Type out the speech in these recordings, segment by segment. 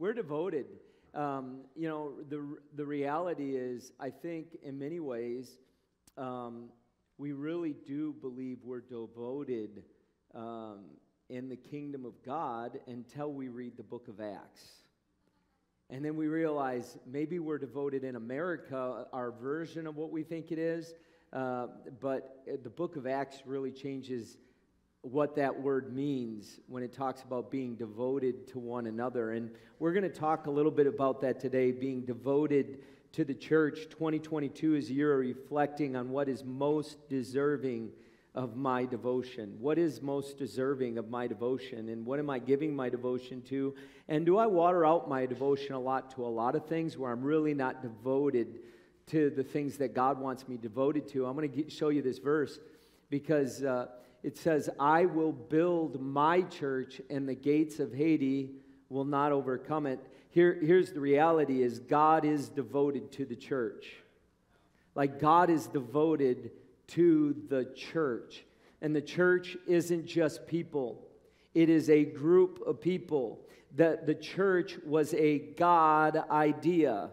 We're devoted. Um, you know, the, the reality is, I think in many ways, um, we really do believe we're devoted um, in the kingdom of God until we read the book of Acts. And then we realize maybe we're devoted in America, our version of what we think it is, uh, but the book of Acts really changes what that word means when it talks about being devoted to one another. And we're going to talk a little bit about that today, being devoted to the church. 2022 is a year reflecting on what is most deserving of my devotion. What is most deserving of my devotion? And what am I giving my devotion to? And do I water out my devotion a lot to a lot of things where I'm really not devoted to the things that God wants me devoted to? I'm going to show you this verse because. Uh, it says, I will build my church, and the gates of Hades will not overcome it. Here, here's the reality is God is devoted to the church. Like God is devoted to the church. And the church isn't just people, it is a group of people. That the church was a God idea.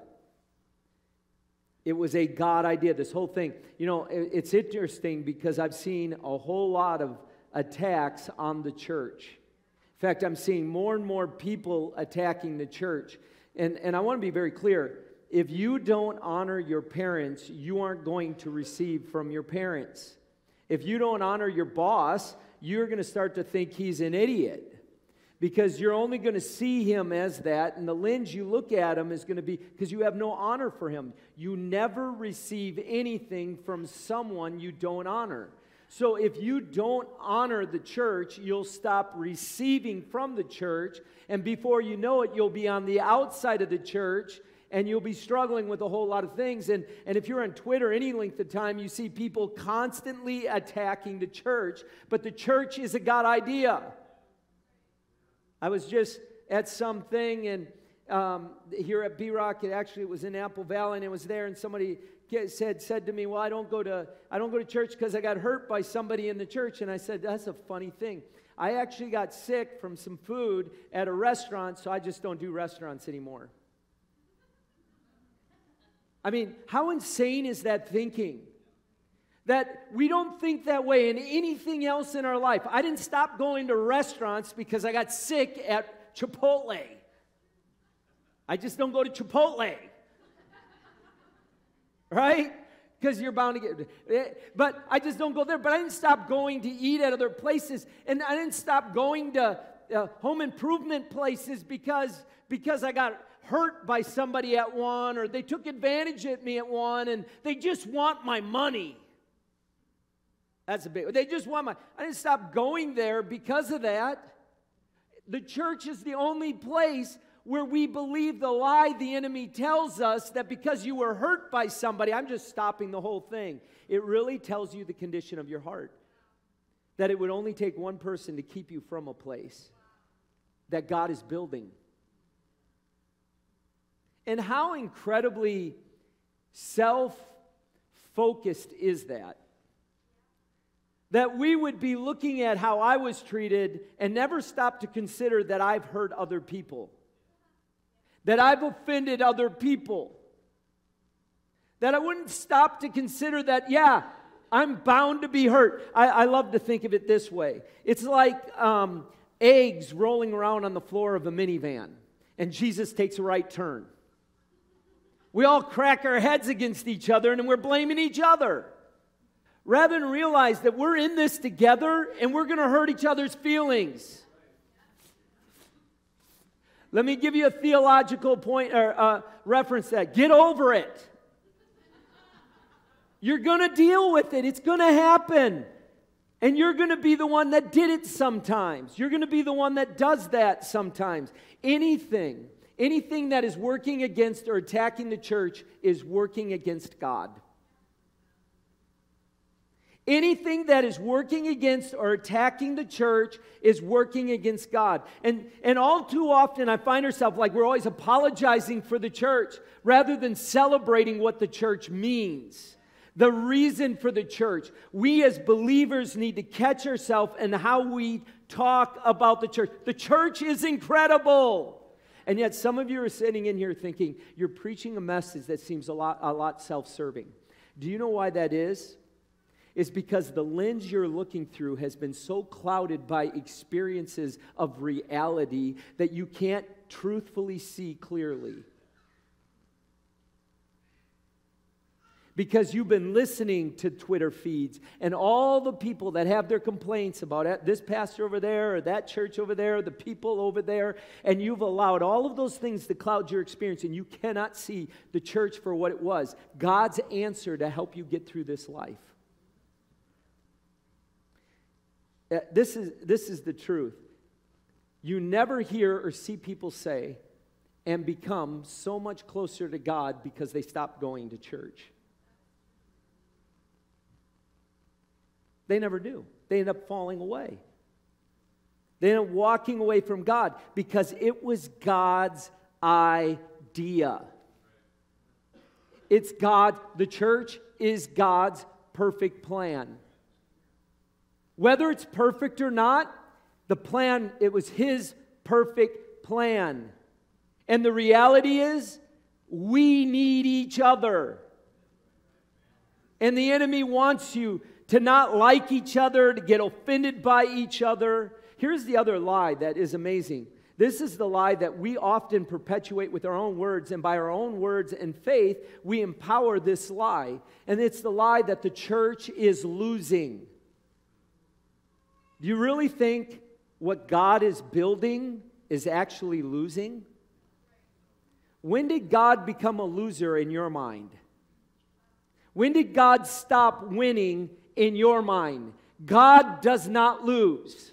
It was a God idea, this whole thing. You know, it's interesting because I've seen a whole lot of attacks on the church. In fact, I'm seeing more and more people attacking the church. And, and I want to be very clear if you don't honor your parents, you aren't going to receive from your parents. If you don't honor your boss, you're going to start to think he's an idiot because you're only going to see him as that, and the lens you look at him is going to be because you have no honor for him. You never receive anything from someone you don't honor. So if you don't honor the church, you'll stop receiving from the church, and before you know it, you'll be on the outside of the church. And you'll be struggling with a whole lot of things. And, and if you're on Twitter any length of time, you see people constantly attacking the church. But the church is a God idea. I was just at something and um, here at B Rock, it actually it was in Apple Valley, and it was there, and somebody said said to me, "Well, I don't go to I don't go to church because I got hurt by somebody in the church." And I said, "That's a funny thing. I actually got sick from some food at a restaurant, so I just don't do restaurants anymore." I mean, how insane is that thinking? That we don't think that way in anything else in our life. I didn't stop going to restaurants because I got sick at Chipotle. I just don't go to Chipotle. right? Because you're bound to get, eh, but I just don't go there. But I didn't stop going to eat at other places, and I didn't stop going to uh, home improvement places because because I got hurt by somebody at one, or they took advantage of me at one, and they just want my money. That's a big. They just want my. I didn't stop going there because of that. The church is the only place where we believe the lie the enemy tells us that because you were hurt by somebody, I'm just stopping the whole thing. It really tells you the condition of your heart. That it would only take one person to keep you from a place that God is building. And how incredibly self focused is that? That we would be looking at how I was treated and never stop to consider that I've hurt other people, that I've offended other people, that I wouldn't stop to consider that, yeah, I'm bound to be hurt. I, I love to think of it this way it's like um, eggs rolling around on the floor of a minivan, and Jesus takes a right turn. We all crack our heads against each other and we're blaming each other rather than realize that we're in this together and we're going to hurt each other's feelings. Let me give you a theological point or uh, reference that. Get over it. You're going to deal with it. It's going to happen. And you're going to be the one that did it sometimes. You're going to be the one that does that sometimes. Anything, anything that is working against or attacking the church is working against God. Anything that is working against or attacking the church is working against God. And, and all too often, I find ourselves like we're always apologizing for the church rather than celebrating what the church means. The reason for the church. We as believers need to catch ourselves in how we talk about the church. The church is incredible. And yet, some of you are sitting in here thinking you're preaching a message that seems a lot, a lot self serving. Do you know why that is? Is because the lens you're looking through has been so clouded by experiences of reality that you can't truthfully see clearly. because you've been listening to Twitter feeds and all the people that have their complaints about this pastor over there or that church over there, the people over there, and you've allowed all of those things to cloud your experience and you cannot see the church for what it was God's answer to help you get through this life. Uh, Uh, this is, this is the truth. You never hear or see people say and become so much closer to God because they stop going to church. They never do. They end up falling away. They end up walking away from God because it was God's idea. It's God, the church is God's perfect plan. Whether it's perfect or not, the plan, it was His perfect plan. And the reality is, we need each other. And the enemy wants you to not like each other, to get offended by each other. Here's the other lie that is amazing. This is the lie that we often perpetuate with our own words, and by our own words and faith, we empower this lie. And it's the lie that the church is losing. Do you really think what God is building is actually losing? When did God become a loser in your mind? When did God stop winning in your mind. God does not lose.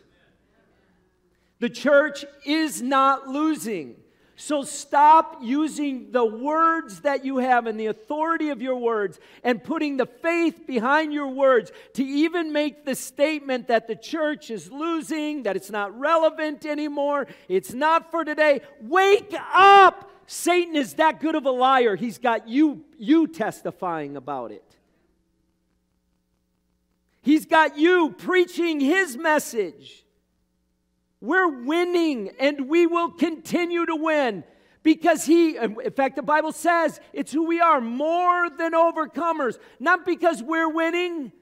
The church is not losing. So stop using the words that you have and the authority of your words and putting the faith behind your words to even make the statement that the church is losing, that it's not relevant anymore, it's not for today. Wake up! Satan is that good of a liar. He's got you you testifying about it. He's got you preaching His message. We're winning and we will continue to win because He, in fact, the Bible says it's who we are more than overcomers. Not because we're winning,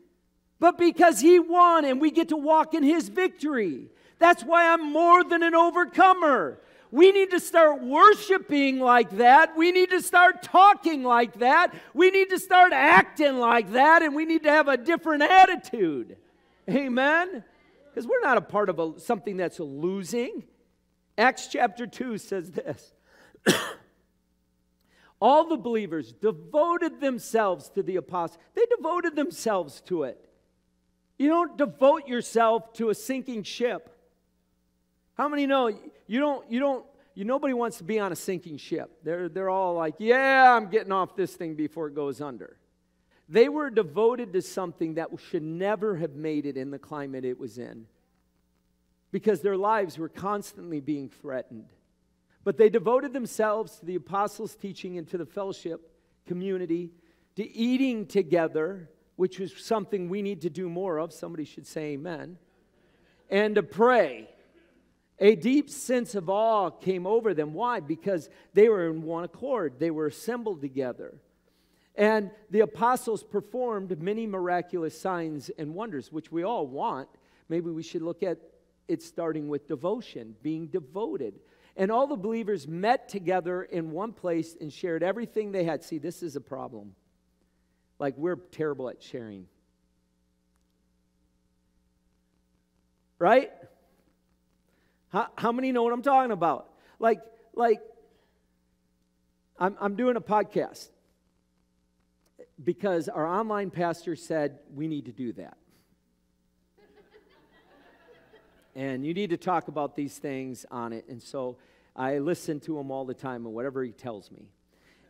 but because He won and we get to walk in His victory. That's why I'm more than an overcomer. We need to start worshiping like that. We need to start talking like that. We need to start acting like that. And we need to have a different attitude. Amen? Because we're not a part of a, something that's losing. Acts chapter 2 says this All the believers devoted themselves to the apostle, they devoted themselves to it. You don't devote yourself to a sinking ship. How many know you don't, you don't, you, nobody wants to be on a sinking ship. They're, they're all like, yeah, I'm getting off this thing before it goes under. They were devoted to something that should never have made it in the climate it was in because their lives were constantly being threatened. But they devoted themselves to the apostles' teaching and to the fellowship community, to eating together, which was something we need to do more of. Somebody should say amen. And to pray. A deep sense of awe came over them. Why? Because they were in one accord, they were assembled together. And the apostles performed many miraculous signs and wonders, which we all want. Maybe we should look at it starting with devotion, being devoted. And all the believers met together in one place and shared everything they had. See, this is a problem. Like, we're terrible at sharing. Right? How, how many know what I'm talking about? Like, like, I'm, I'm doing a podcast because our online pastor said we need to do that. and you need to talk about these things on it. And so I listen to him all the time and whatever he tells me.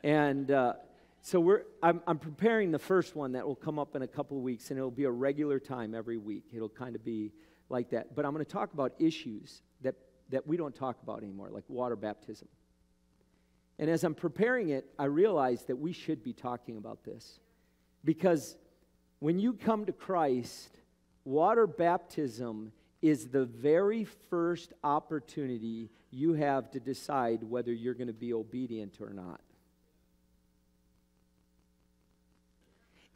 And uh, so we're, I'm, I'm preparing the first one that will come up in a couple of weeks, and it'll be a regular time every week. It'll kind of be like that. But I'm going to talk about issues that, that we don't talk about anymore, like water baptism. And as I'm preparing it, I realized that we should be talking about this. Because when you come to Christ, water baptism is the very first opportunity you have to decide whether you're going to be obedient or not.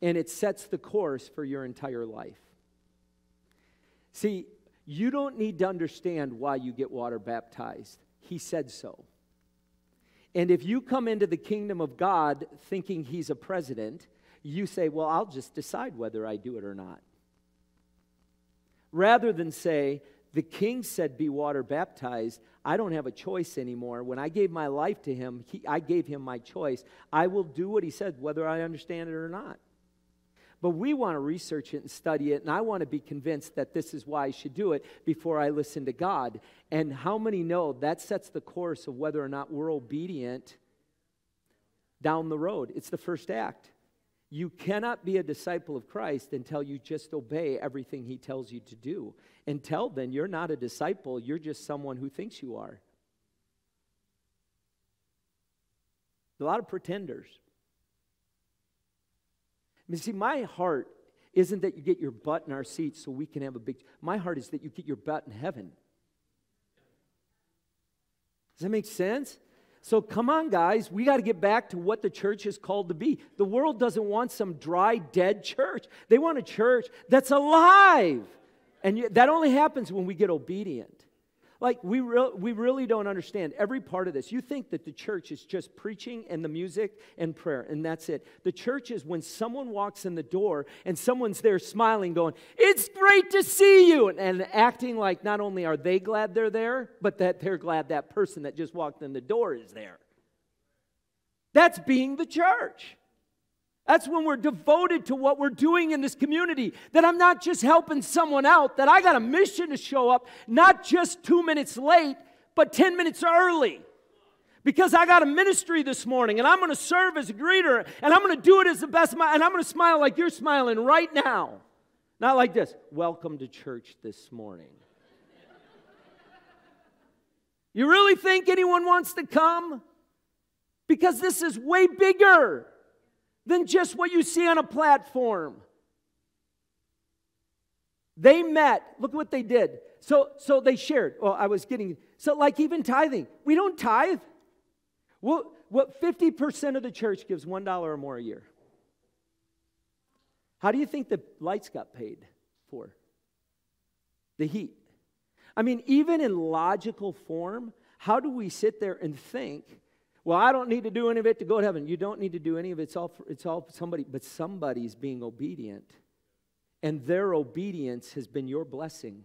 And it sets the course for your entire life. See, you don't need to understand why you get water baptized. He said so. And if you come into the kingdom of God thinking he's a president, you say, Well, I'll just decide whether I do it or not. Rather than say, The king said, Be water baptized. I don't have a choice anymore. When I gave my life to him, he, I gave him my choice. I will do what he said, whether I understand it or not. But we want to research it and study it, and I want to be convinced that this is why I should do it before I listen to God. And how many know that sets the course of whether or not we're obedient down the road? It's the first act. You cannot be a disciple of Christ until you just obey everything he tells you to do. Until then, you're not a disciple, you're just someone who thinks you are. A lot of pretenders. I mean, see, my heart isn't that you get your butt in our seats so we can have a big. My heart is that you get your butt in heaven. Does that make sense? So come on, guys, we got to get back to what the church is called to be. The world doesn't want some dry, dead church. They want a church that's alive. And that only happens when we get obedient. Like, we, re- we really don't understand every part of this. You think that the church is just preaching and the music and prayer, and that's it. The church is when someone walks in the door and someone's there smiling, going, It's great to see you, and, and acting like not only are they glad they're there, but that they're glad that person that just walked in the door is there. That's being the church. That's when we're devoted to what we're doing in this community. That I'm not just helping someone out, that I got a mission to show up, not just two minutes late, but 10 minutes early. Because I got a ministry this morning and I'm to serve as a greeter and I'm to do it as the best, and I'm to smile like you're smiling right now. Not like this. Welcome to church this morning. You really think anyone wants to come? Because this is way bigger than just what you see on a platform. They met. Look what they did. So, so they shared. Well, I was getting, so like even tithing, we don't tithe. Well, what 50% of the church gives $1 or more a year. How do you think the lights got paid for? The heat. I mean, even in logical form, how do we sit there and think well, I don't need to do any of it to go to heaven. You don't need to do any of it. It's all, for, it's all somebody, but somebody's being obedient. And their obedience has been your blessing.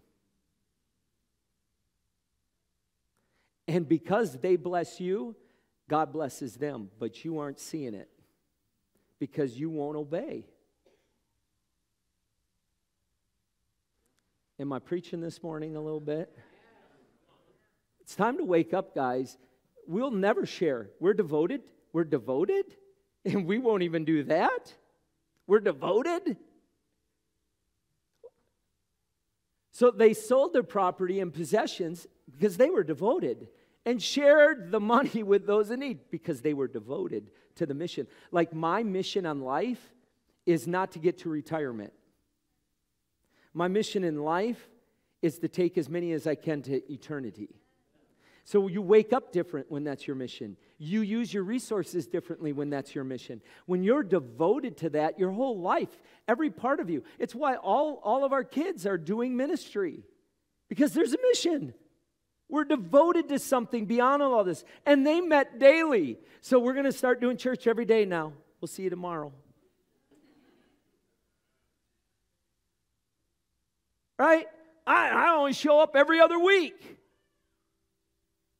And because they bless you, God blesses them, but you aren't seeing it because you won't obey. Am I preaching this morning a little bit? It's time to wake up, guys we'll never share. We're devoted. We're devoted, and we won't even do that. We're devoted. So they sold their property and possessions because they were devoted and shared the money with those in need because they were devoted to the mission. Like my mission on life is not to get to retirement. My mission in life is to take as many as I can to eternity. So you wake up different when that's your mission. You use your resources differently when that's your mission. When you're devoted to that, your whole life, every part of you. It's why all, all of our kids are doing ministry because there's a mission. We're devoted to something beyond all this. And they met daily. So we're going to start doing church every day now. We'll see you tomorrow. Right? I, I only show up every other week.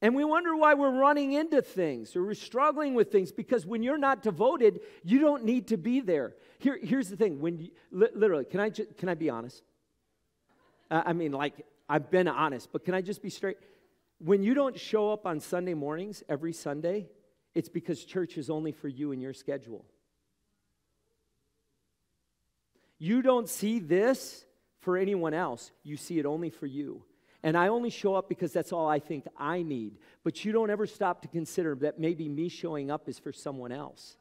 And we wonder why we're running into things or we're struggling with things because when you're not devoted, you don't need to be there. Here, here's the thing when you, literally, can I, ju- can I be honest? Uh, I mean, like, I've been honest, but can I just be straight? When you don't show up on Sunday mornings every Sunday, it's because church is only for you and your schedule. You don't see this for anyone else, you see it only for you. And I only show up because that's all I think I need. But you don't ever stop to consider that maybe me showing up is for someone else.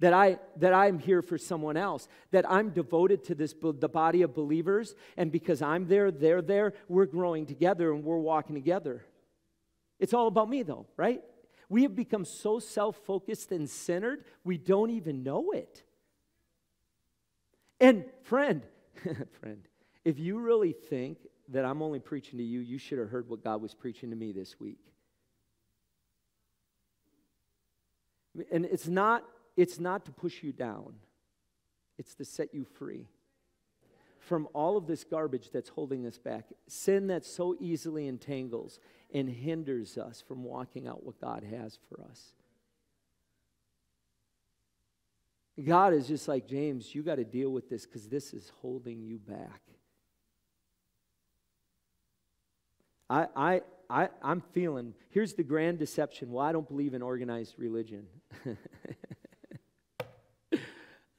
that, I, that I'm here for someone else, that I'm devoted to this, the body of believers, and because I'm there, they're there, we're growing together and we're walking together. It's all about me, though, right? We have become so self focused and centered, we don't even know it. And, friend, friend, if you really think that I'm only preaching to you, you should have heard what God was preaching to me this week. And it's not, it's not to push you down, it's to set you free from all of this garbage that's holding us back. Sin that so easily entangles and hinders us from walking out what God has for us. God is just like, James, you got to deal with this because this is holding you back. I, I, I, I'm feeling, here's the grand deception. Well, I don't believe in organized religion.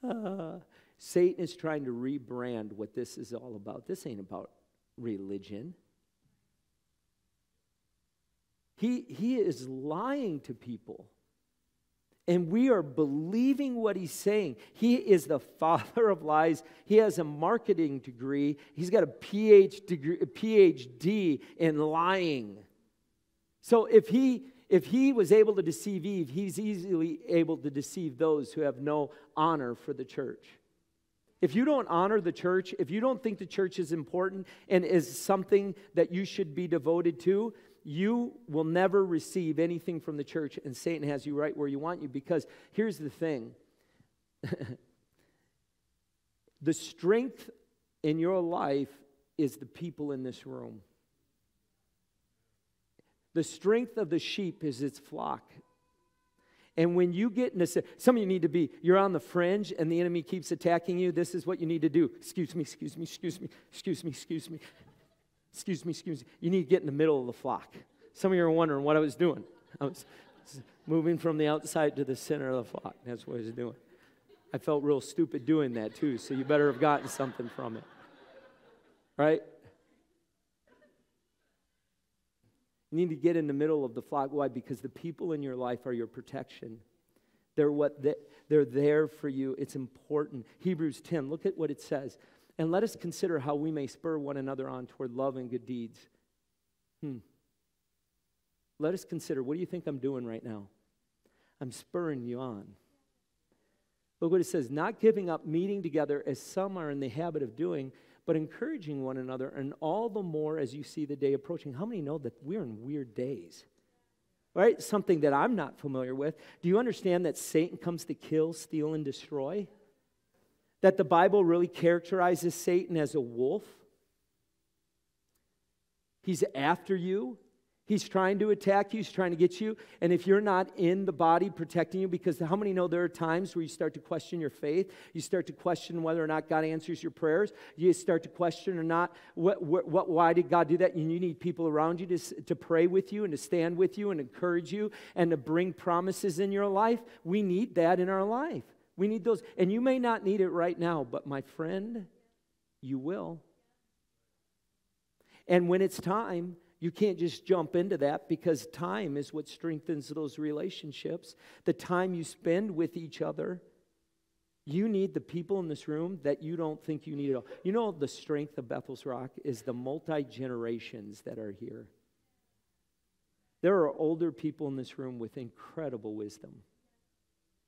uh, Satan is trying to rebrand what this is all about. This ain't about religion. He, he is lying to people. And we are believing what he's saying. He is the father of lies. He has a marketing degree. He's got a PhD, degree, a PhD in lying. So if he if he was able to deceive Eve, he's easily able to deceive those who have no honor for the church. If you don't honor the church, if you don't think the church is important and is something that you should be devoted to, you will never receive anything from the church, and Satan has you right where you want you. Because here's the thing the strength in your life is the people in this room. The strength of the sheep is its flock. And when you get into some of you need to be, you're on the fringe and the enemy keeps attacking you. This is what you need to do. Excuse me, excuse me, excuse me, excuse me, excuse me. Excuse me, excuse me. You need to get in the middle of the flock. Some of you are wondering what I was doing. I was moving from the outside to the center of the flock. That's what I was doing. I felt real stupid doing that too, so you better have gotten something from it. Right? You need to get in the middle of the flock. Why? Because the people in your life are your protection. They're what they, they're there for you. It's important. Hebrews 10, look at what it says. And let us consider how we may spur one another on toward love and good deeds. Hmm. Let us consider what do you think I'm doing right now? I'm spurring you on. Look what it says not giving up meeting together as some are in the habit of doing, but encouraging one another, and all the more as you see the day approaching. How many know that we're in weird days? Right? Something that I'm not familiar with. Do you understand that Satan comes to kill, steal, and destroy? That the Bible really characterizes Satan as a wolf. He's after you. He's trying to attack you. He's trying to get you. And if you're not in the body protecting you, because how many know there are times where you start to question your faith? You start to question whether or not God answers your prayers. You start to question or not, what, what, why did God do that? And you need people around you to, to pray with you and to stand with you and encourage you and to bring promises in your life. We need that in our life. We need those. And you may not need it right now, but my friend, you will. And when it's time, you can't just jump into that because time is what strengthens those relationships. The time you spend with each other. You need the people in this room that you don't think you need at all. You know, the strength of Bethel's Rock is the multi generations that are here. There are older people in this room with incredible wisdom.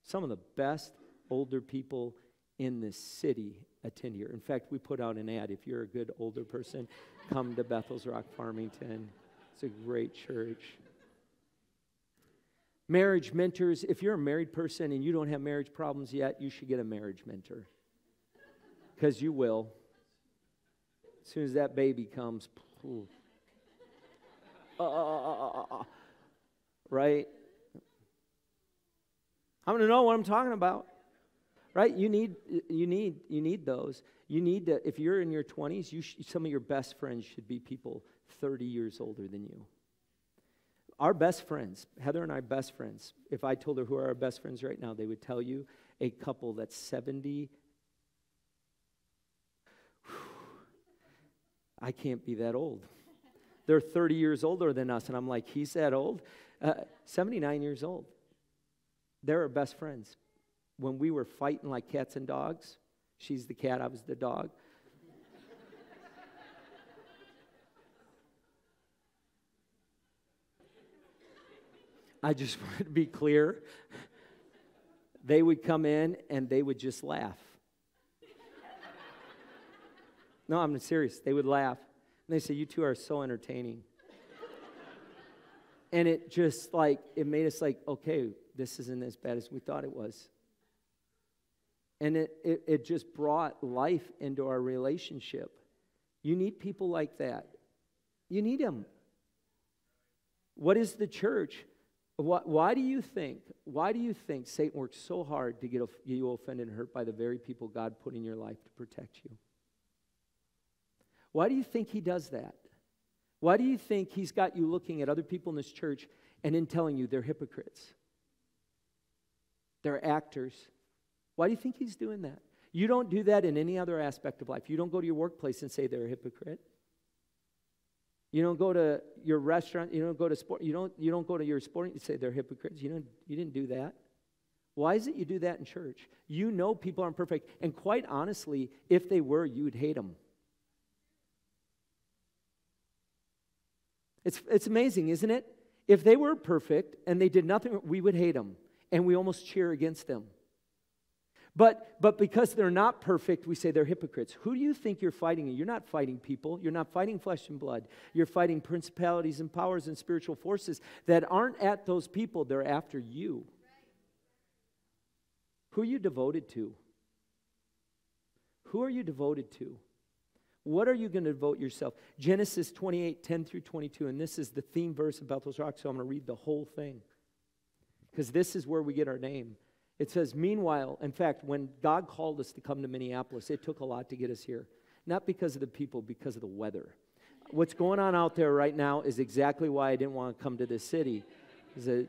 Some of the best older people in the city attend here. In fact, we put out an ad. If you're a good older person, come to Bethel's Rock Farmington. It's a great church. Marriage mentors. If you're a married person and you don't have marriage problems yet, you should get a marriage mentor. Because you will. As soon as that baby comes, uh, uh, uh, right? I'm going to know what I'm talking about right? You need you need you need those. You need to if you're in your 20s you sh- some of your best friends should be people 30 years older than you. Our best friends heather and i best friends if i told her who are our best friends right now they would tell you a couple that's 70 i can't be that old. They're 30 years older than us and i'm like he's that old? Uh, 79 years old. They're our best friends when we were fighting like cats and dogs. She's the cat, I was the dog. I just want to be clear. They would come in and they would just laugh. No, I'm serious. They would laugh. And they say, You two are so entertaining. and it just like, it made us like, okay, this isn't as bad as we thought it was. And it, it, it just brought life into our relationship. You need people like that. You need them. What is the church? Why, why, do you think? Why do you think Satan works so hard to get you offended and hurt by the very people God put in your life to protect you? Why do you think he does that? Why do you think he's got you looking at other people in this church and then telling you they're hypocrites? They're actors. Why do you think he's doing that? You don't do that in any other aspect of life. You don't go to your workplace and say they're a hypocrite. You don't go to your restaurant, you don't go to sport, you don't, you don't go to your sporting and say they're hypocrites. You, don't, you didn't do that. Why is it you do that in church? You know people aren't perfect. And quite honestly, if they were, you would hate them. It's, it's amazing, isn't it? If they were perfect and they did nothing, we would hate them and we almost cheer against them. But, but because they're not perfect, we say they're hypocrites. Who do you think you're fighting? You're not fighting people. You're not fighting flesh and blood. You're fighting principalities and powers and spiritual forces that aren't at those people, they're after you. Who are you devoted to? Who are you devoted to? What are you going to devote yourself? Genesis 28, 10 through 22. And this is the theme verse about those rocks, so I'm going to read the whole thing. Because this is where we get our name. It says, Meanwhile, in fact, when God called us to come to Minneapolis, it took a lot to get us here. Not because of the people, because of the weather. What's going on out there right now is exactly why I didn't want to come to this city. Uh,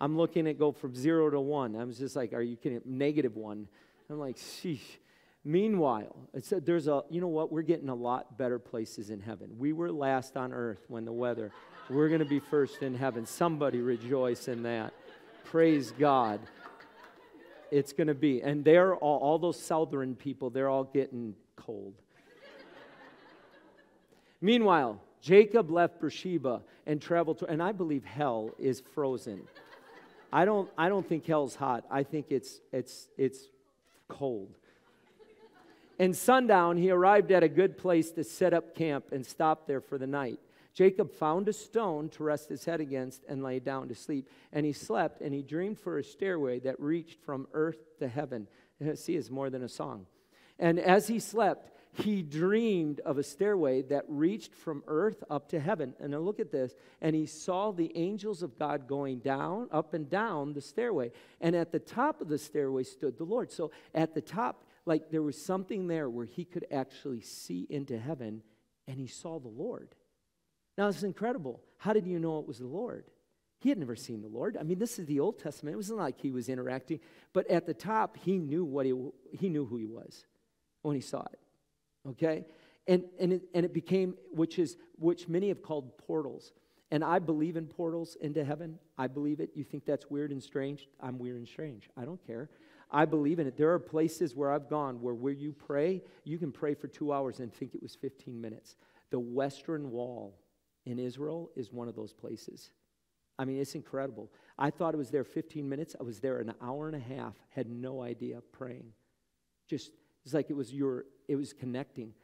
I'm looking at go from zero to one. I was just like, Are you kidding? Negative one. I'm like, sheesh. Meanwhile, it's a, there's a, you know what? We're getting a lot better places in heaven. We were last on earth when the weather. We're going to be first in heaven. Somebody rejoice in that. Praise God. It's going to be. And they're all, all those southern people, they're all getting cold. Meanwhile, Jacob left Beersheba and traveled to, and I believe hell is frozen. I don't, I don't think hell's hot. I think it's, it's, it's cold. And sundown, he arrived at a good place to set up camp and stop there for the night. Jacob found a stone to rest his head against and lay down to sleep. And he slept, and he dreamed for a stairway that reached from earth to heaven. See, it's more than a song. And as he slept, he dreamed of a stairway that reached from earth up to heaven. And now look at this. And he saw the angels of God going down, up and down the stairway. And at the top of the stairway stood the Lord. So at the top, like there was something there where he could actually see into heaven and he saw the Lord. Now, is incredible. How did you know it was the Lord? He had never seen the Lord. I mean, this is the Old Testament. It wasn't like he was interacting, but at the top, he knew what he, he knew who he was when he saw it. Okay? And, and, it, and it became, which is, which many have called portals. And I believe in portals into heaven. I believe it. You think that's weird and strange? I'm weird and strange. I don't care. I believe in it. There are places where I've gone where where you pray, you can pray for two hours and think it was 15 minutes. The Western Wall in Israel is one of those places. I mean, it's incredible. I thought it was there 15 minutes. I was there an hour and a half, had no idea praying. Just, it's like it was your, it was connecting.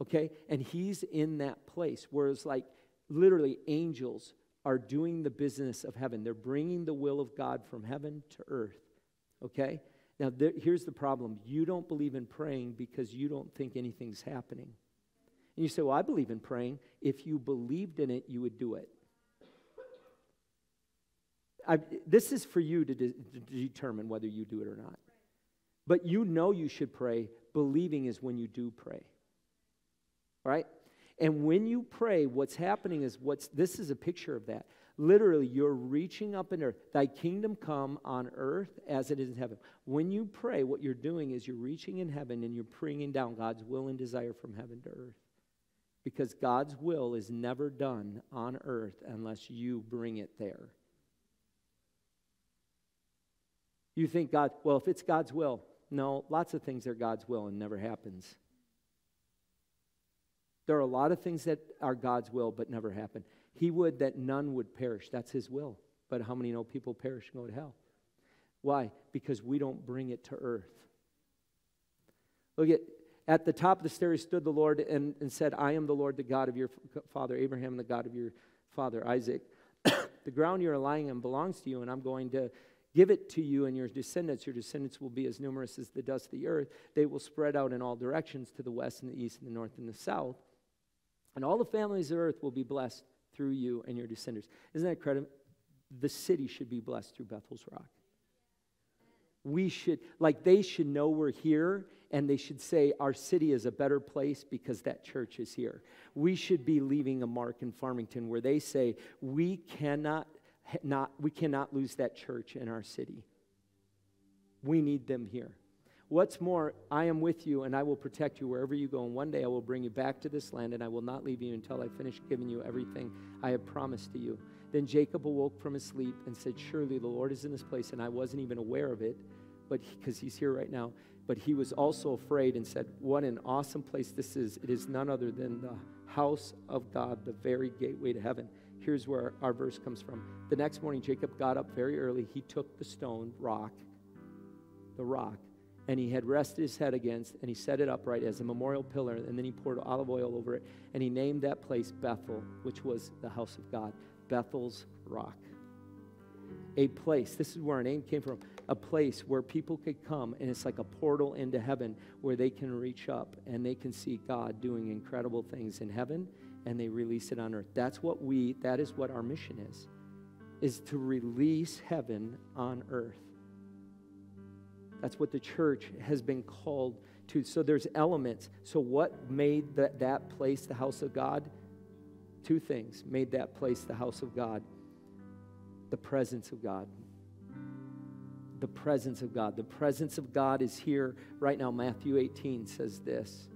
Okay? And he's in that place where it's like literally angels are doing the business of heaven. They're bringing the will of God from heaven to earth. Okay? Now, there, here's the problem you don't believe in praying because you don't think anything's happening. And you say, Well, I believe in praying. If you believed in it, you would do it. I, this is for you to, de- to determine whether you do it or not. But you know you should pray. Believing is when you do pray. Right? And when you pray, what's happening is what's this is a picture of that. Literally, you're reaching up in earth. Thy kingdom come on earth as it is in heaven. When you pray, what you're doing is you're reaching in heaven and you're bringing down God's will and desire from heaven to earth. Because God's will is never done on earth unless you bring it there. You think God, well, if it's God's will, no, lots of things are God's will and never happens. There are a lot of things that are God's will but never happen. He would that none would perish. That's his will. But how many know people perish and go to hell? Why? Because we don't bring it to earth. Look at at the top of the stairs stood the Lord and, and said, I am the Lord, the God of your father Abraham, and the God of your father Isaac. the ground you are lying on belongs to you, and I'm going to give it to you and your descendants. Your descendants will be as numerous as the dust of the earth. They will spread out in all directions to the west and the east and the north and the south. And all the families of earth will be blessed through you and your descendants. Isn't that incredible? The city should be blessed through Bethel's Rock. We should, like, they should know we're here and they should say, Our city is a better place because that church is here. We should be leaving a mark in Farmington where they say, We cannot, not, we cannot lose that church in our city. We need them here. What's more, I am with you and I will protect you wherever you go. And one day I will bring you back to this land and I will not leave you until I finish giving you everything I have promised to you. Then Jacob awoke from his sleep and said, Surely the Lord is in this place. And I wasn't even aware of it, but because he, he's here right now. But he was also afraid and said, What an awesome place this is. It is none other than the house of God, the very gateway to heaven. Here's where our verse comes from. The next morning, Jacob got up very early. He took the stone, rock, the rock, and he had rested his head against, and he set it upright as a memorial pillar, and then he poured olive oil over it, and he named that place Bethel, which was the house of God, Bethel's rock. A place, this is where our name came from, a place where people could come, and it's like a portal into heaven where they can reach up and they can see God doing incredible things in heaven, and they release it on earth. That's what we, that is what our mission is, is to release heaven on earth. That's what the church has been called to. So there's elements. So what made that, that place the house of God? Two things made that place the house of God the presence of God. The presence of God. The presence of God is here right now. Matthew 18 says this.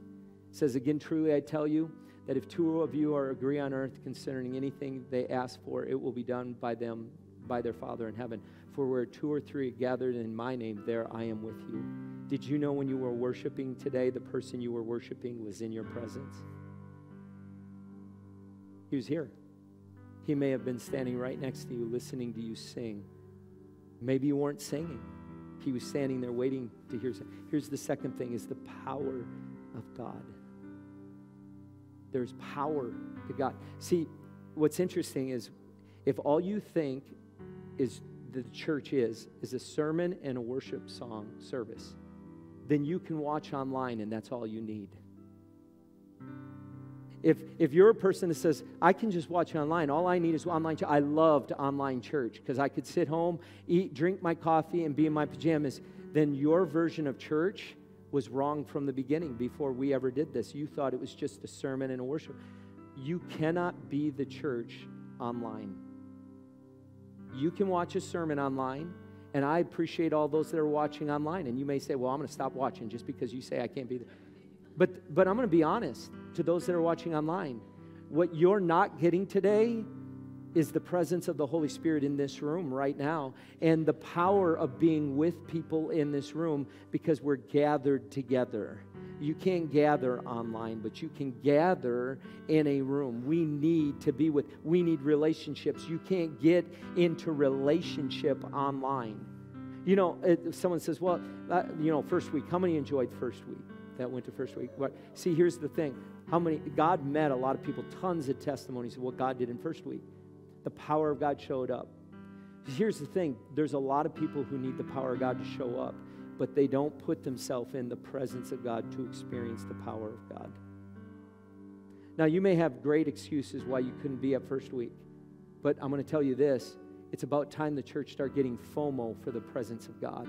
It says, Again, truly I tell you that if two of you are agree on earth concerning anything they ask for, it will be done by them, by their Father in heaven. For where two or three are gathered in my name, there I am with you. Did you know when you were worshiping today, the person you were worshiping was in your presence? He was here. He may have been standing right next to you, listening to you sing. Maybe you weren't singing. He was standing there waiting to hear. Here's the second thing is the power of God. There's power to God. See, what's interesting is if all you think is the church is is a sermon and a worship song service, then you can watch online and that's all you need. If, if you're a person that says, I can just watch online, all I need is online church. I loved online church because I could sit home, eat, drink my coffee, and be in my pajamas, then your version of church was wrong from the beginning before we ever did this. You thought it was just a sermon and a worship. You cannot be the church online. You can watch a sermon online, and I appreciate all those that are watching online. And you may say, Well, I'm going to stop watching just because you say I can't be there. But, but I'm going to be honest to those that are watching online. What you're not getting today is the presence of the Holy Spirit in this room right now and the power of being with people in this room because we're gathered together. You can't gather online, but you can gather in a room. We need to be with, we need relationships. You can't get into relationship online. You know, someone says, well, uh, you know, first week, how many enjoyed first week? That went to first week. But see, here's the thing. How many, God met a lot of people, tons of testimonies of what God did in first week. The power of God showed up. Here's the thing there's a lot of people who need the power of God to show up but they don't put themselves in the presence of God to experience the power of God. Now, you may have great excuses why you couldn't be at first week, but I'm going to tell you this it's about time the church start getting FOMO for the presence of God.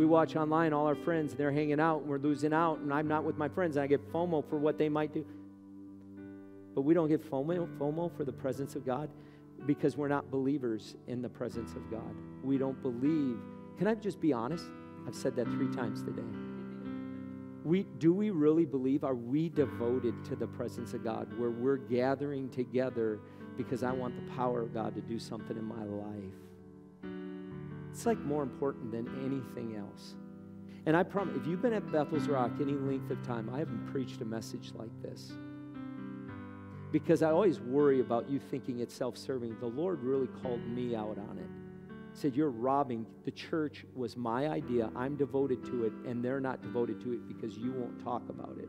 We watch online all our friends, they're hanging out, and we're losing out, and I'm not with my friends, and I get FOMO for what they might do. But we don't get FOMO, FOMO for the presence of God because we're not believers in the presence of God. We don't believe. Can I just be honest? I've said that three times today. We, do we really believe? Are we devoted to the presence of God where we're gathering together because I want the power of God to do something in my life? It's like more important than anything else. And I promise, if you've been at Bethel's Rock any length of time, I haven't preached a message like this. Because I always worry about you thinking it's self serving. The Lord really called me out on it. Said, You're robbing. The church was my idea. I'm devoted to it, and they're not devoted to it because you won't talk about it.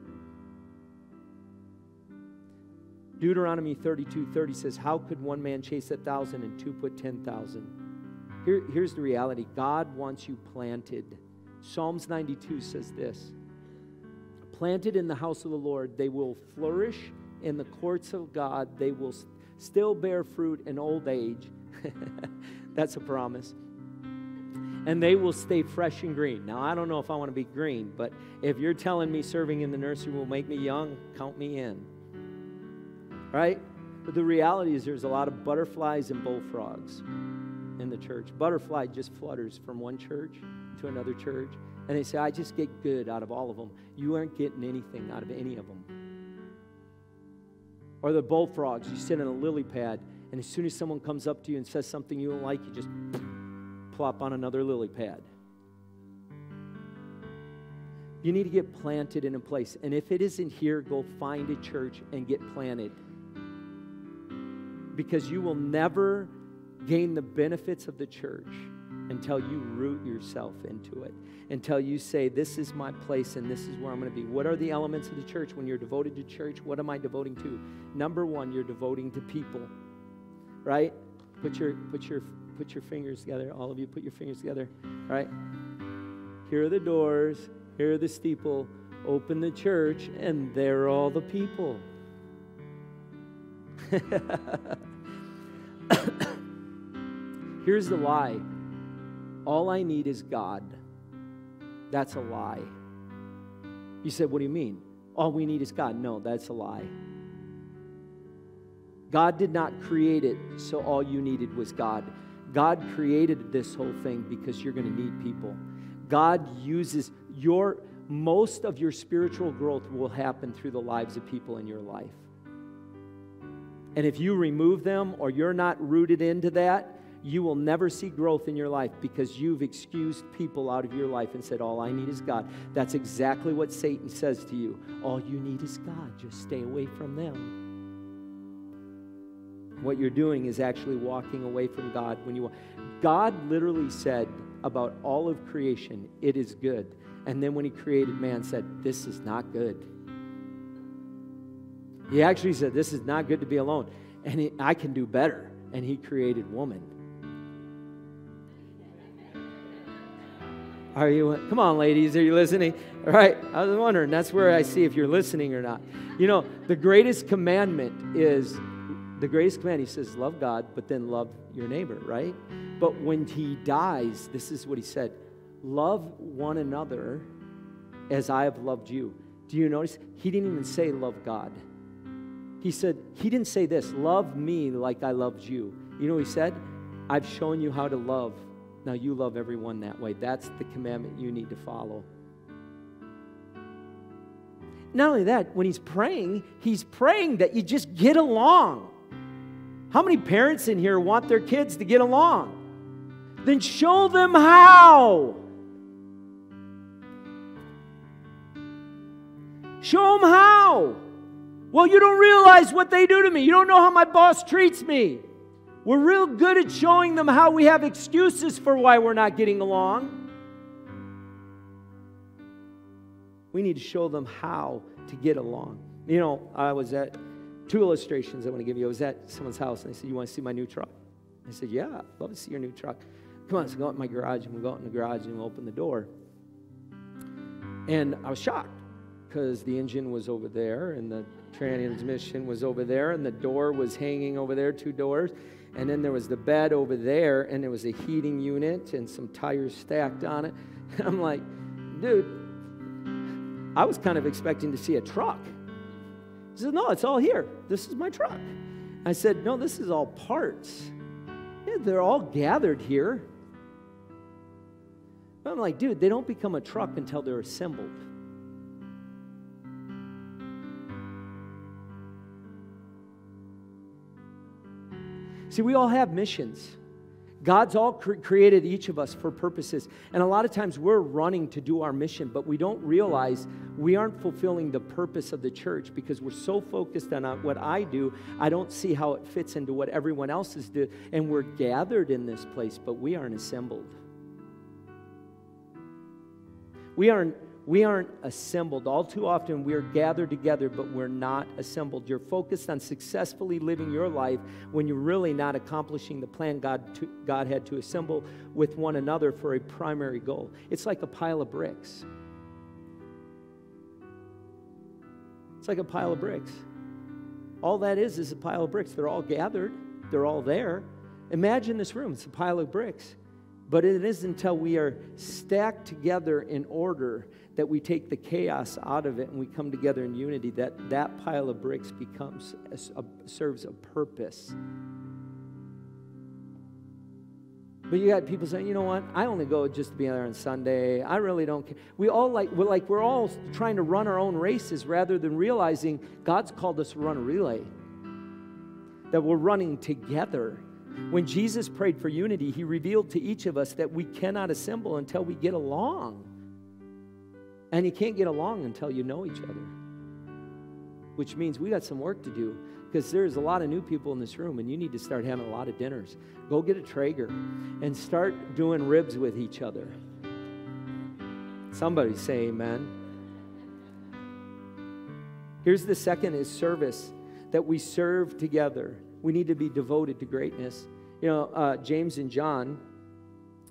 Deuteronomy 32 30 says, How could one man chase a thousand and two put 10,000? Here, here's the reality God wants you planted. Psalms 92 says this Planted in the house of the Lord, they will flourish in the courts of God, they will still bear fruit in old age. That's a promise. And they will stay fresh and green. Now, I don't know if I want to be green, but if you're telling me serving in the nursery will make me young, count me in. Right? But the reality is, there's a lot of butterflies and bullfrogs church. Butterfly just flutters from one church to another church, and they say, I just get good out of all of them. You aren't getting anything out of any of them. Or the bullfrogs, you sit in a lily pad, and as soon as someone comes up to you and says something you don't like, you just plop on another lily pad. You need to get planted in a place. And if it isn't here, go find a church and get planted. Because you will never gain the benefits of the church until you root yourself into it, until you say, This is my place and this is where I'm going to be. What are the elements of the church? When you're devoted to church, what am I devoting to? Number one, you're devoting to people, right? Put your, put your, put your fingers together. All of you, put your fingers together, right? Here are the doors, here are the steeple. Open the church, and there are all the people. Here's the lie all I need is God. That's a lie. You said, What do you mean? All we need is God. No, that's a lie. God did not create it so all you needed was God. God created this whole thing because you're going to need people. God uses your most of your spiritual growth will happen through the lives of people in your life. And if you remove them or you're not rooted into that, you will never see growth in your life because you've excused people out of your life and said, All I need is God. That's exactly what Satan says to you. All you need is God. Just stay away from them. What you're doing is actually walking away from God when you God literally said about all of creation, it is good. And then when he created man said, This is not good. He actually said, This is not good to be alone. And I can do better. And he created woman. Are you? Come on, ladies, are you listening? All right. I was wondering. That's where I see if you're listening or not. You know, the greatest commandment is the greatest command. He says, love God, but then love your neighbor, right? But when he dies, this is what he said love one another as I have loved you. Do you notice? He didn't even say love God. He said, He didn't say this, love me like I loved you. You know he said? I've shown you how to love now you love everyone that way. That's the commandment you need to follow. Not only that, when he's praying, he's praying that you just get along. How many parents in here want their kids to get along? Then show them how. Show them how. Well, you don't realize what they do to me. You don't know how my boss treats me. We're real good at showing them how we have excuses for why we're not getting along. We need to show them how to get along. You know, I was at two illustrations I want to give you. I was at someone's house and they said, You want to see my new truck? I said, Yeah, I'd love to see your new truck. Come on, let's go out in my garage. And we go out in the garage and we open the door. And I was shocked because the engine was over there and the transmission was over there and the door was hanging over there, two doors. And then there was the bed over there, and there was a heating unit and some tires stacked on it. And I'm like, dude, I was kind of expecting to see a truck. He said, no, it's all here. This is my truck. I said, no, this is all parts. Yeah, they're all gathered here. I'm like, dude, they don't become a truck until they're assembled. See, we all have missions. God's all cre- created each of us for purposes. And a lot of times we're running to do our mission, but we don't realize we aren't fulfilling the purpose of the church because we're so focused on uh, what I do, I don't see how it fits into what everyone else is doing. And we're gathered in this place, but we aren't assembled. We aren't we aren't assembled. All too often, we're gathered together, but we're not assembled. You're focused on successfully living your life when you're really not accomplishing the plan God, to, God had to assemble with one another for a primary goal. It's like a pile of bricks. It's like a pile of bricks. All that is is a pile of bricks. They're all gathered, they're all there. Imagine this room, it's a pile of bricks. But it isn't until we are stacked together in order that we take the chaos out of it and we come together in unity, that that pile of bricks becomes a, serves a purpose. But you got people saying, you know what? I only go just to be there on Sunday. I really don't care. We all like we're like we're all trying to run our own races rather than realizing God's called us to run a relay. That we're running together. When Jesus prayed for unity, he revealed to each of us that we cannot assemble until we get along. And you can't get along until you know each other, which means we got some work to do because there's a lot of new people in this room and you need to start having a lot of dinners. Go get a Traeger and start doing ribs with each other. Somebody say amen. Here's the second is service that we serve together. We need to be devoted to greatness. You know, uh, James and John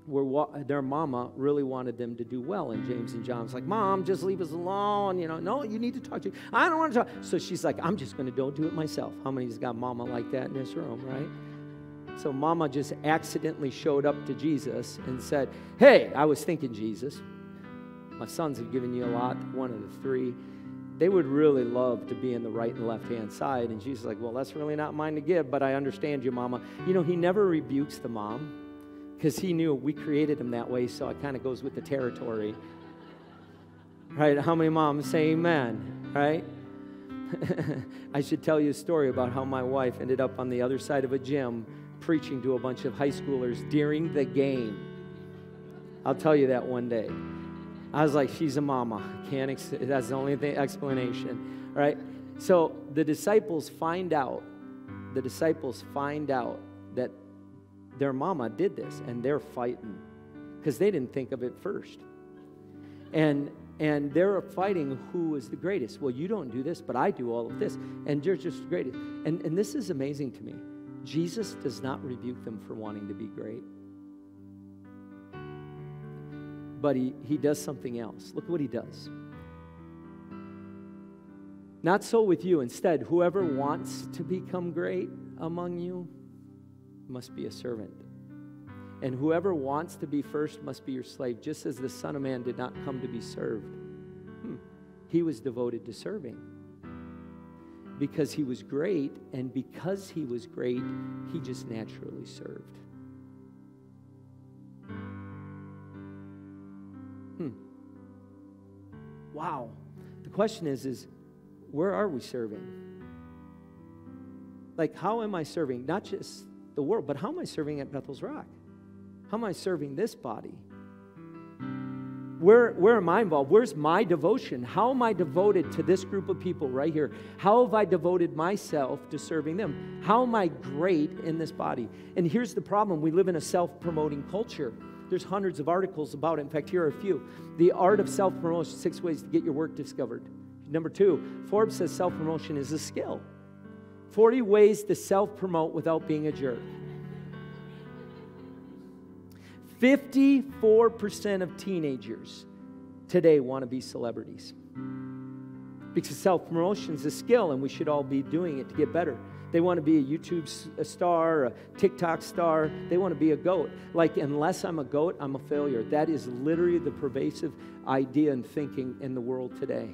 were their mama really wanted them to do well. And James and John was like, Mom, just leave us alone. You know, no, you need to talk to. I don't want to talk. So she's like, I'm just going to don't do it myself. How many's got mama like that in this room, right? So mama just accidentally showed up to Jesus and said, Hey, I was thinking, Jesus, my sons have given you a lot, one of the three. They would really love to be in the right and left hand side. And Jesus is like, Well, that's really not mine to give, but I understand you, mama. You know, he never rebukes the mom because he knew we created him that way, so it kind of goes with the territory. Right? How many moms say amen? Right? I should tell you a story about how my wife ended up on the other side of a gym preaching to a bunch of high schoolers during the game. I'll tell you that one day. I was like, she's a mama. Can't ex- that's the only thing, explanation, right? So the disciples find out, the disciples find out that their mama did this and they're fighting because they didn't think of it first. And and they're fighting who is the greatest. Well, you don't do this, but I do all of this, and you're just the greatest. And and this is amazing to me. Jesus does not rebuke them for wanting to be great. But he, he does something else. Look what he does. Not so with you. Instead, whoever wants to become great among you must be a servant. And whoever wants to be first must be your slave, just as the Son of Man did not come to be served. Hmm. He was devoted to serving because he was great, and because he was great, he just naturally served. Hmm. Wow. The question is, is where are we serving? Like, how am I serving? Not just the world. But how am I serving at Bethel's Rock? How am I serving this body? Where, where am I involved? Where's my devotion? How am I devoted to this group of people right here? How have I devoted myself to serving them? How am I great in this body? And here's the problem we live in a self promoting culture. There's hundreds of articles about it. In fact, here are a few. The art of self promotion six ways to get your work discovered. Number two, Forbes says self promotion is a skill. 40 ways to self promote without being a jerk. 54% of teenagers today want to be celebrities. Because self promotion is a skill, and we should all be doing it to get better. They want to be a YouTube star, a TikTok star. They want to be a goat. Like, unless I'm a goat, I'm a failure. That is literally the pervasive idea and thinking in the world today.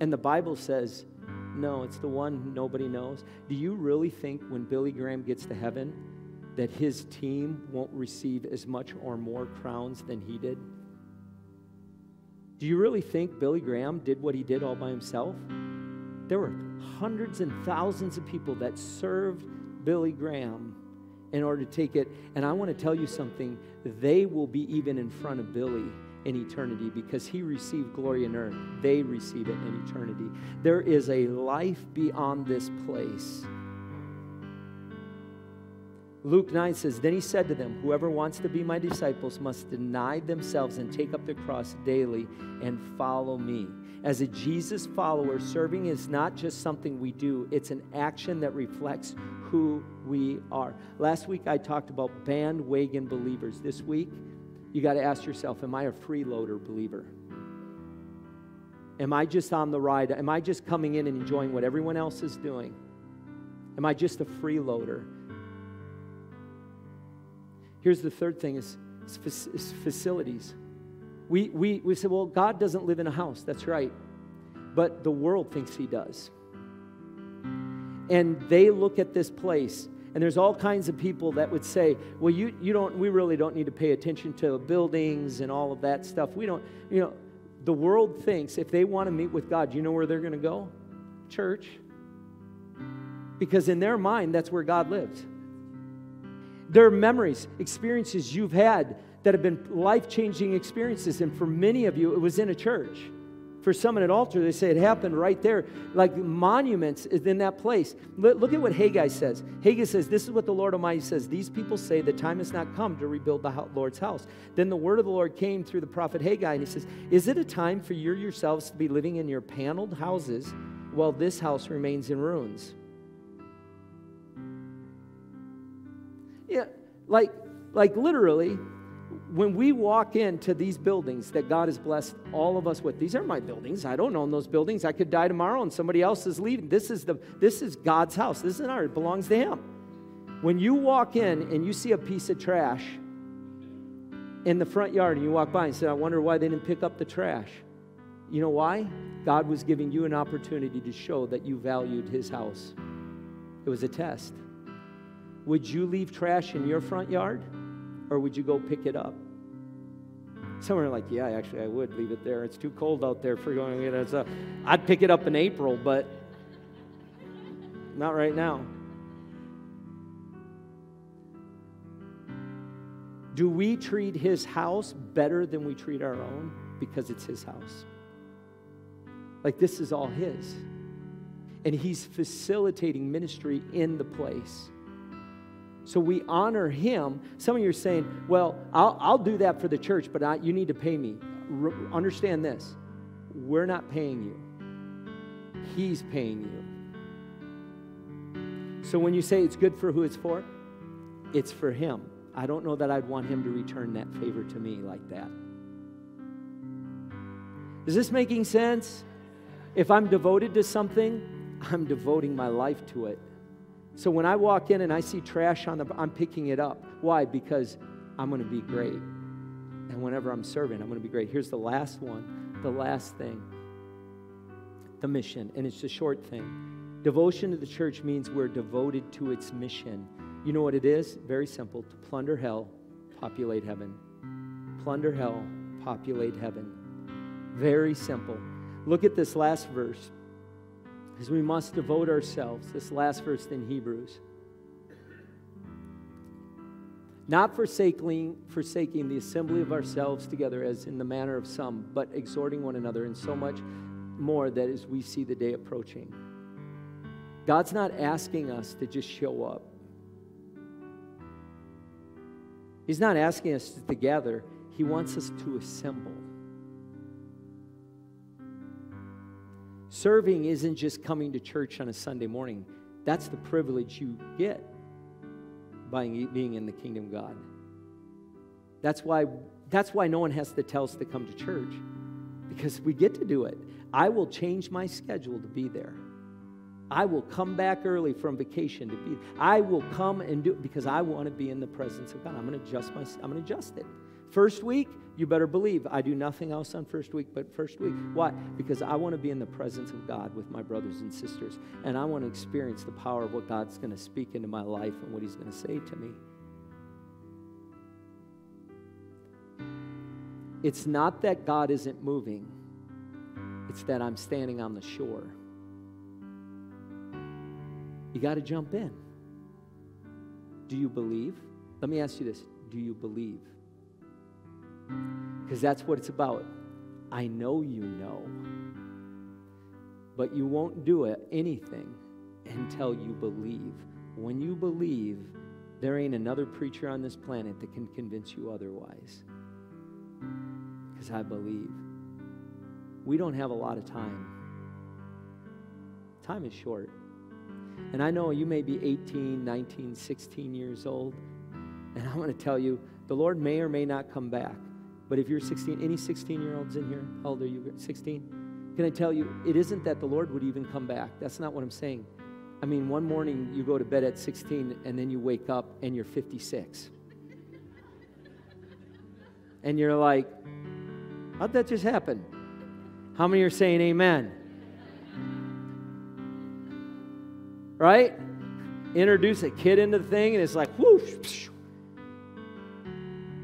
And the Bible says, no, it's the one nobody knows. Do you really think when Billy Graham gets to heaven that his team won't receive as much or more crowns than he did? Do you really think Billy Graham did what he did all by himself? There were hundreds and thousands of people that served Billy Graham in order to take it. And I want to tell you something they will be even in front of Billy in eternity because he received glory in earth. They receive it in eternity. There is a life beyond this place. Luke 9 says, Then he said to them, Whoever wants to be my disciples must deny themselves and take up their cross daily and follow me. As a Jesus follower, serving is not just something we do, it's an action that reflects who we are. Last week I talked about bandwagon believers. This week, you got to ask yourself Am I a freeloader believer? Am I just on the ride? Am I just coming in and enjoying what everyone else is doing? Am I just a freeloader? Here's the third thing is, is facilities. We, we, we say, well, God doesn't live in a house. That's right. But the world thinks he does. And they look at this place, and there's all kinds of people that would say, well, you, you don't, we really don't need to pay attention to buildings and all of that stuff. We don't, you know, the world thinks if they want to meet with God, you know where they're going to go? Church. Because in their mind, that's where God lives. There are memories, experiences you've had that have been life changing experiences. And for many of you, it was in a church. For some at altar, they say it happened right there. Like monuments is in that place. Look at what Haggai says. Haggai says, This is what the Lord Almighty says. These people say the time has not come to rebuild the Lord's house. Then the word of the Lord came through the prophet Haggai, and he says, Is it a time for you yourselves to be living in your paneled houses while this house remains in ruins? Yeah, like, like literally, when we walk into these buildings that God has blessed all of us with, these are my buildings. I don't own those buildings. I could die tomorrow and somebody else is leaving. This is the this is God's house. This isn't ours. It belongs to Him. When you walk in and you see a piece of trash in the front yard and you walk by and say, I wonder why they didn't pick up the trash. You know why? God was giving you an opportunity to show that you valued His house. It was a test. Would you leave trash in your front yard or would you go pick it up? Some are like, yeah, actually, I would leave it there. It's too cold out there for going. You know, it's I'd pick it up in April, but not right now. Do we treat his house better than we treat our own because it's his house? Like this is all his. And he's facilitating ministry in the place. So we honor him. Some of you are saying, well, I'll, I'll do that for the church, but I, you need to pay me. R- understand this we're not paying you, he's paying you. So when you say it's good for who it's for, it's for him. I don't know that I'd want him to return that favor to me like that. Is this making sense? If I'm devoted to something, I'm devoting my life to it. So when I walk in and I see trash on the, I'm picking it up. Why? Because I'm going to be great. And whenever I'm serving, I'm going to be great. Here's the last one, the last thing the mission. And it's a short thing. Devotion to the church means we're devoted to its mission. You know what it is? Very simple to plunder hell, populate heaven. Plunder hell, populate heaven. Very simple. Look at this last verse is we must devote ourselves, this last verse in Hebrews, not forsaking, forsaking the assembly of ourselves together as in the manner of some, but exhorting one another, and so much more that as we see the day approaching. God's not asking us to just show up. He's not asking us to gather. He wants us to assemble. Serving isn't just coming to church on a Sunday morning, that's the privilege you get by being in the kingdom of God. That's why, that's why no one has to tell us to come to church, because we get to do it. I will change my schedule to be there. I will come back early from vacation to be. I will come and do it because I want to be in the presence of God. I'm going to adjust my. I'm going to adjust it. First week, you better believe I do nothing else on first week but first week. Why? Because I want to be in the presence of God with my brothers and sisters, and I want to experience the power of what God's going to speak into my life and what He's going to say to me. It's not that God isn't moving, it's that I'm standing on the shore. You got to jump in. Do you believe? Let me ask you this Do you believe? Because that's what it's about. I know you know. But you won't do it, anything until you believe. When you believe, there ain't another preacher on this planet that can convince you otherwise. Because I believe. We don't have a lot of time. Time is short. And I know you may be 18, 19, 16 years old. And I want to tell you, the Lord may or may not come back. But if you're 16, any 16 year olds in here? How old are you? 16? Can I tell you, it isn't that the Lord would even come back. That's not what I'm saying. I mean, one morning you go to bed at 16 and then you wake up and you're 56. and you're like, how'd that just happen? How many are saying amen? Right? Introduce a kid into the thing and it's like, whoosh.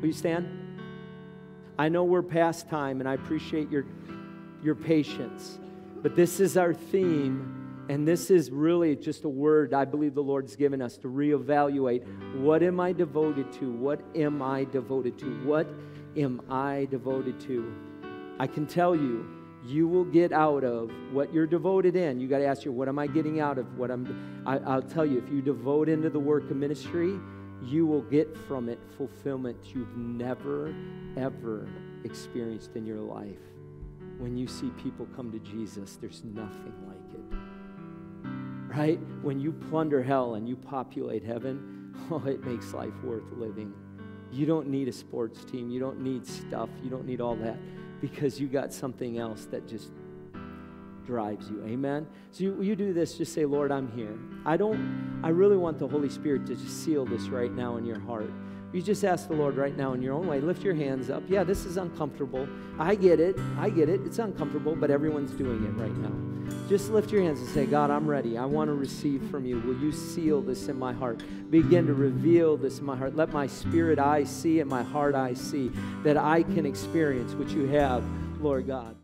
Will you stand? I know we're past time and I appreciate your, your patience, but this is our theme. And this is really just a word I believe the Lord's given us to reevaluate what am I devoted to? What am I devoted to? What am I devoted to? I can tell you, you will get out of what you're devoted in. You got to ask you, what am I getting out of what I'm? I, I'll tell you, if you devote into the work of ministry, you will get from it fulfillment you've never, ever experienced in your life. When you see people come to Jesus, there's nothing like it. Right? When you plunder hell and you populate heaven, oh, it makes life worth living. You don't need a sports team. You don't need stuff. You don't need all that because you got something else that just drives you. Amen. So you, you do this, just say, Lord, I'm here. I don't, I really want the Holy Spirit to just seal this right now in your heart. You just ask the Lord right now in your own way. Lift your hands up. Yeah, this is uncomfortable. I get it. I get it. It's uncomfortable, but everyone's doing it right now. Just lift your hands and say, God, I'm ready. I want to receive from you. Will you seal this in my heart? Begin to reveal this in my heart. Let my spirit eye see and my heart eye see that I can experience what you have, Lord God.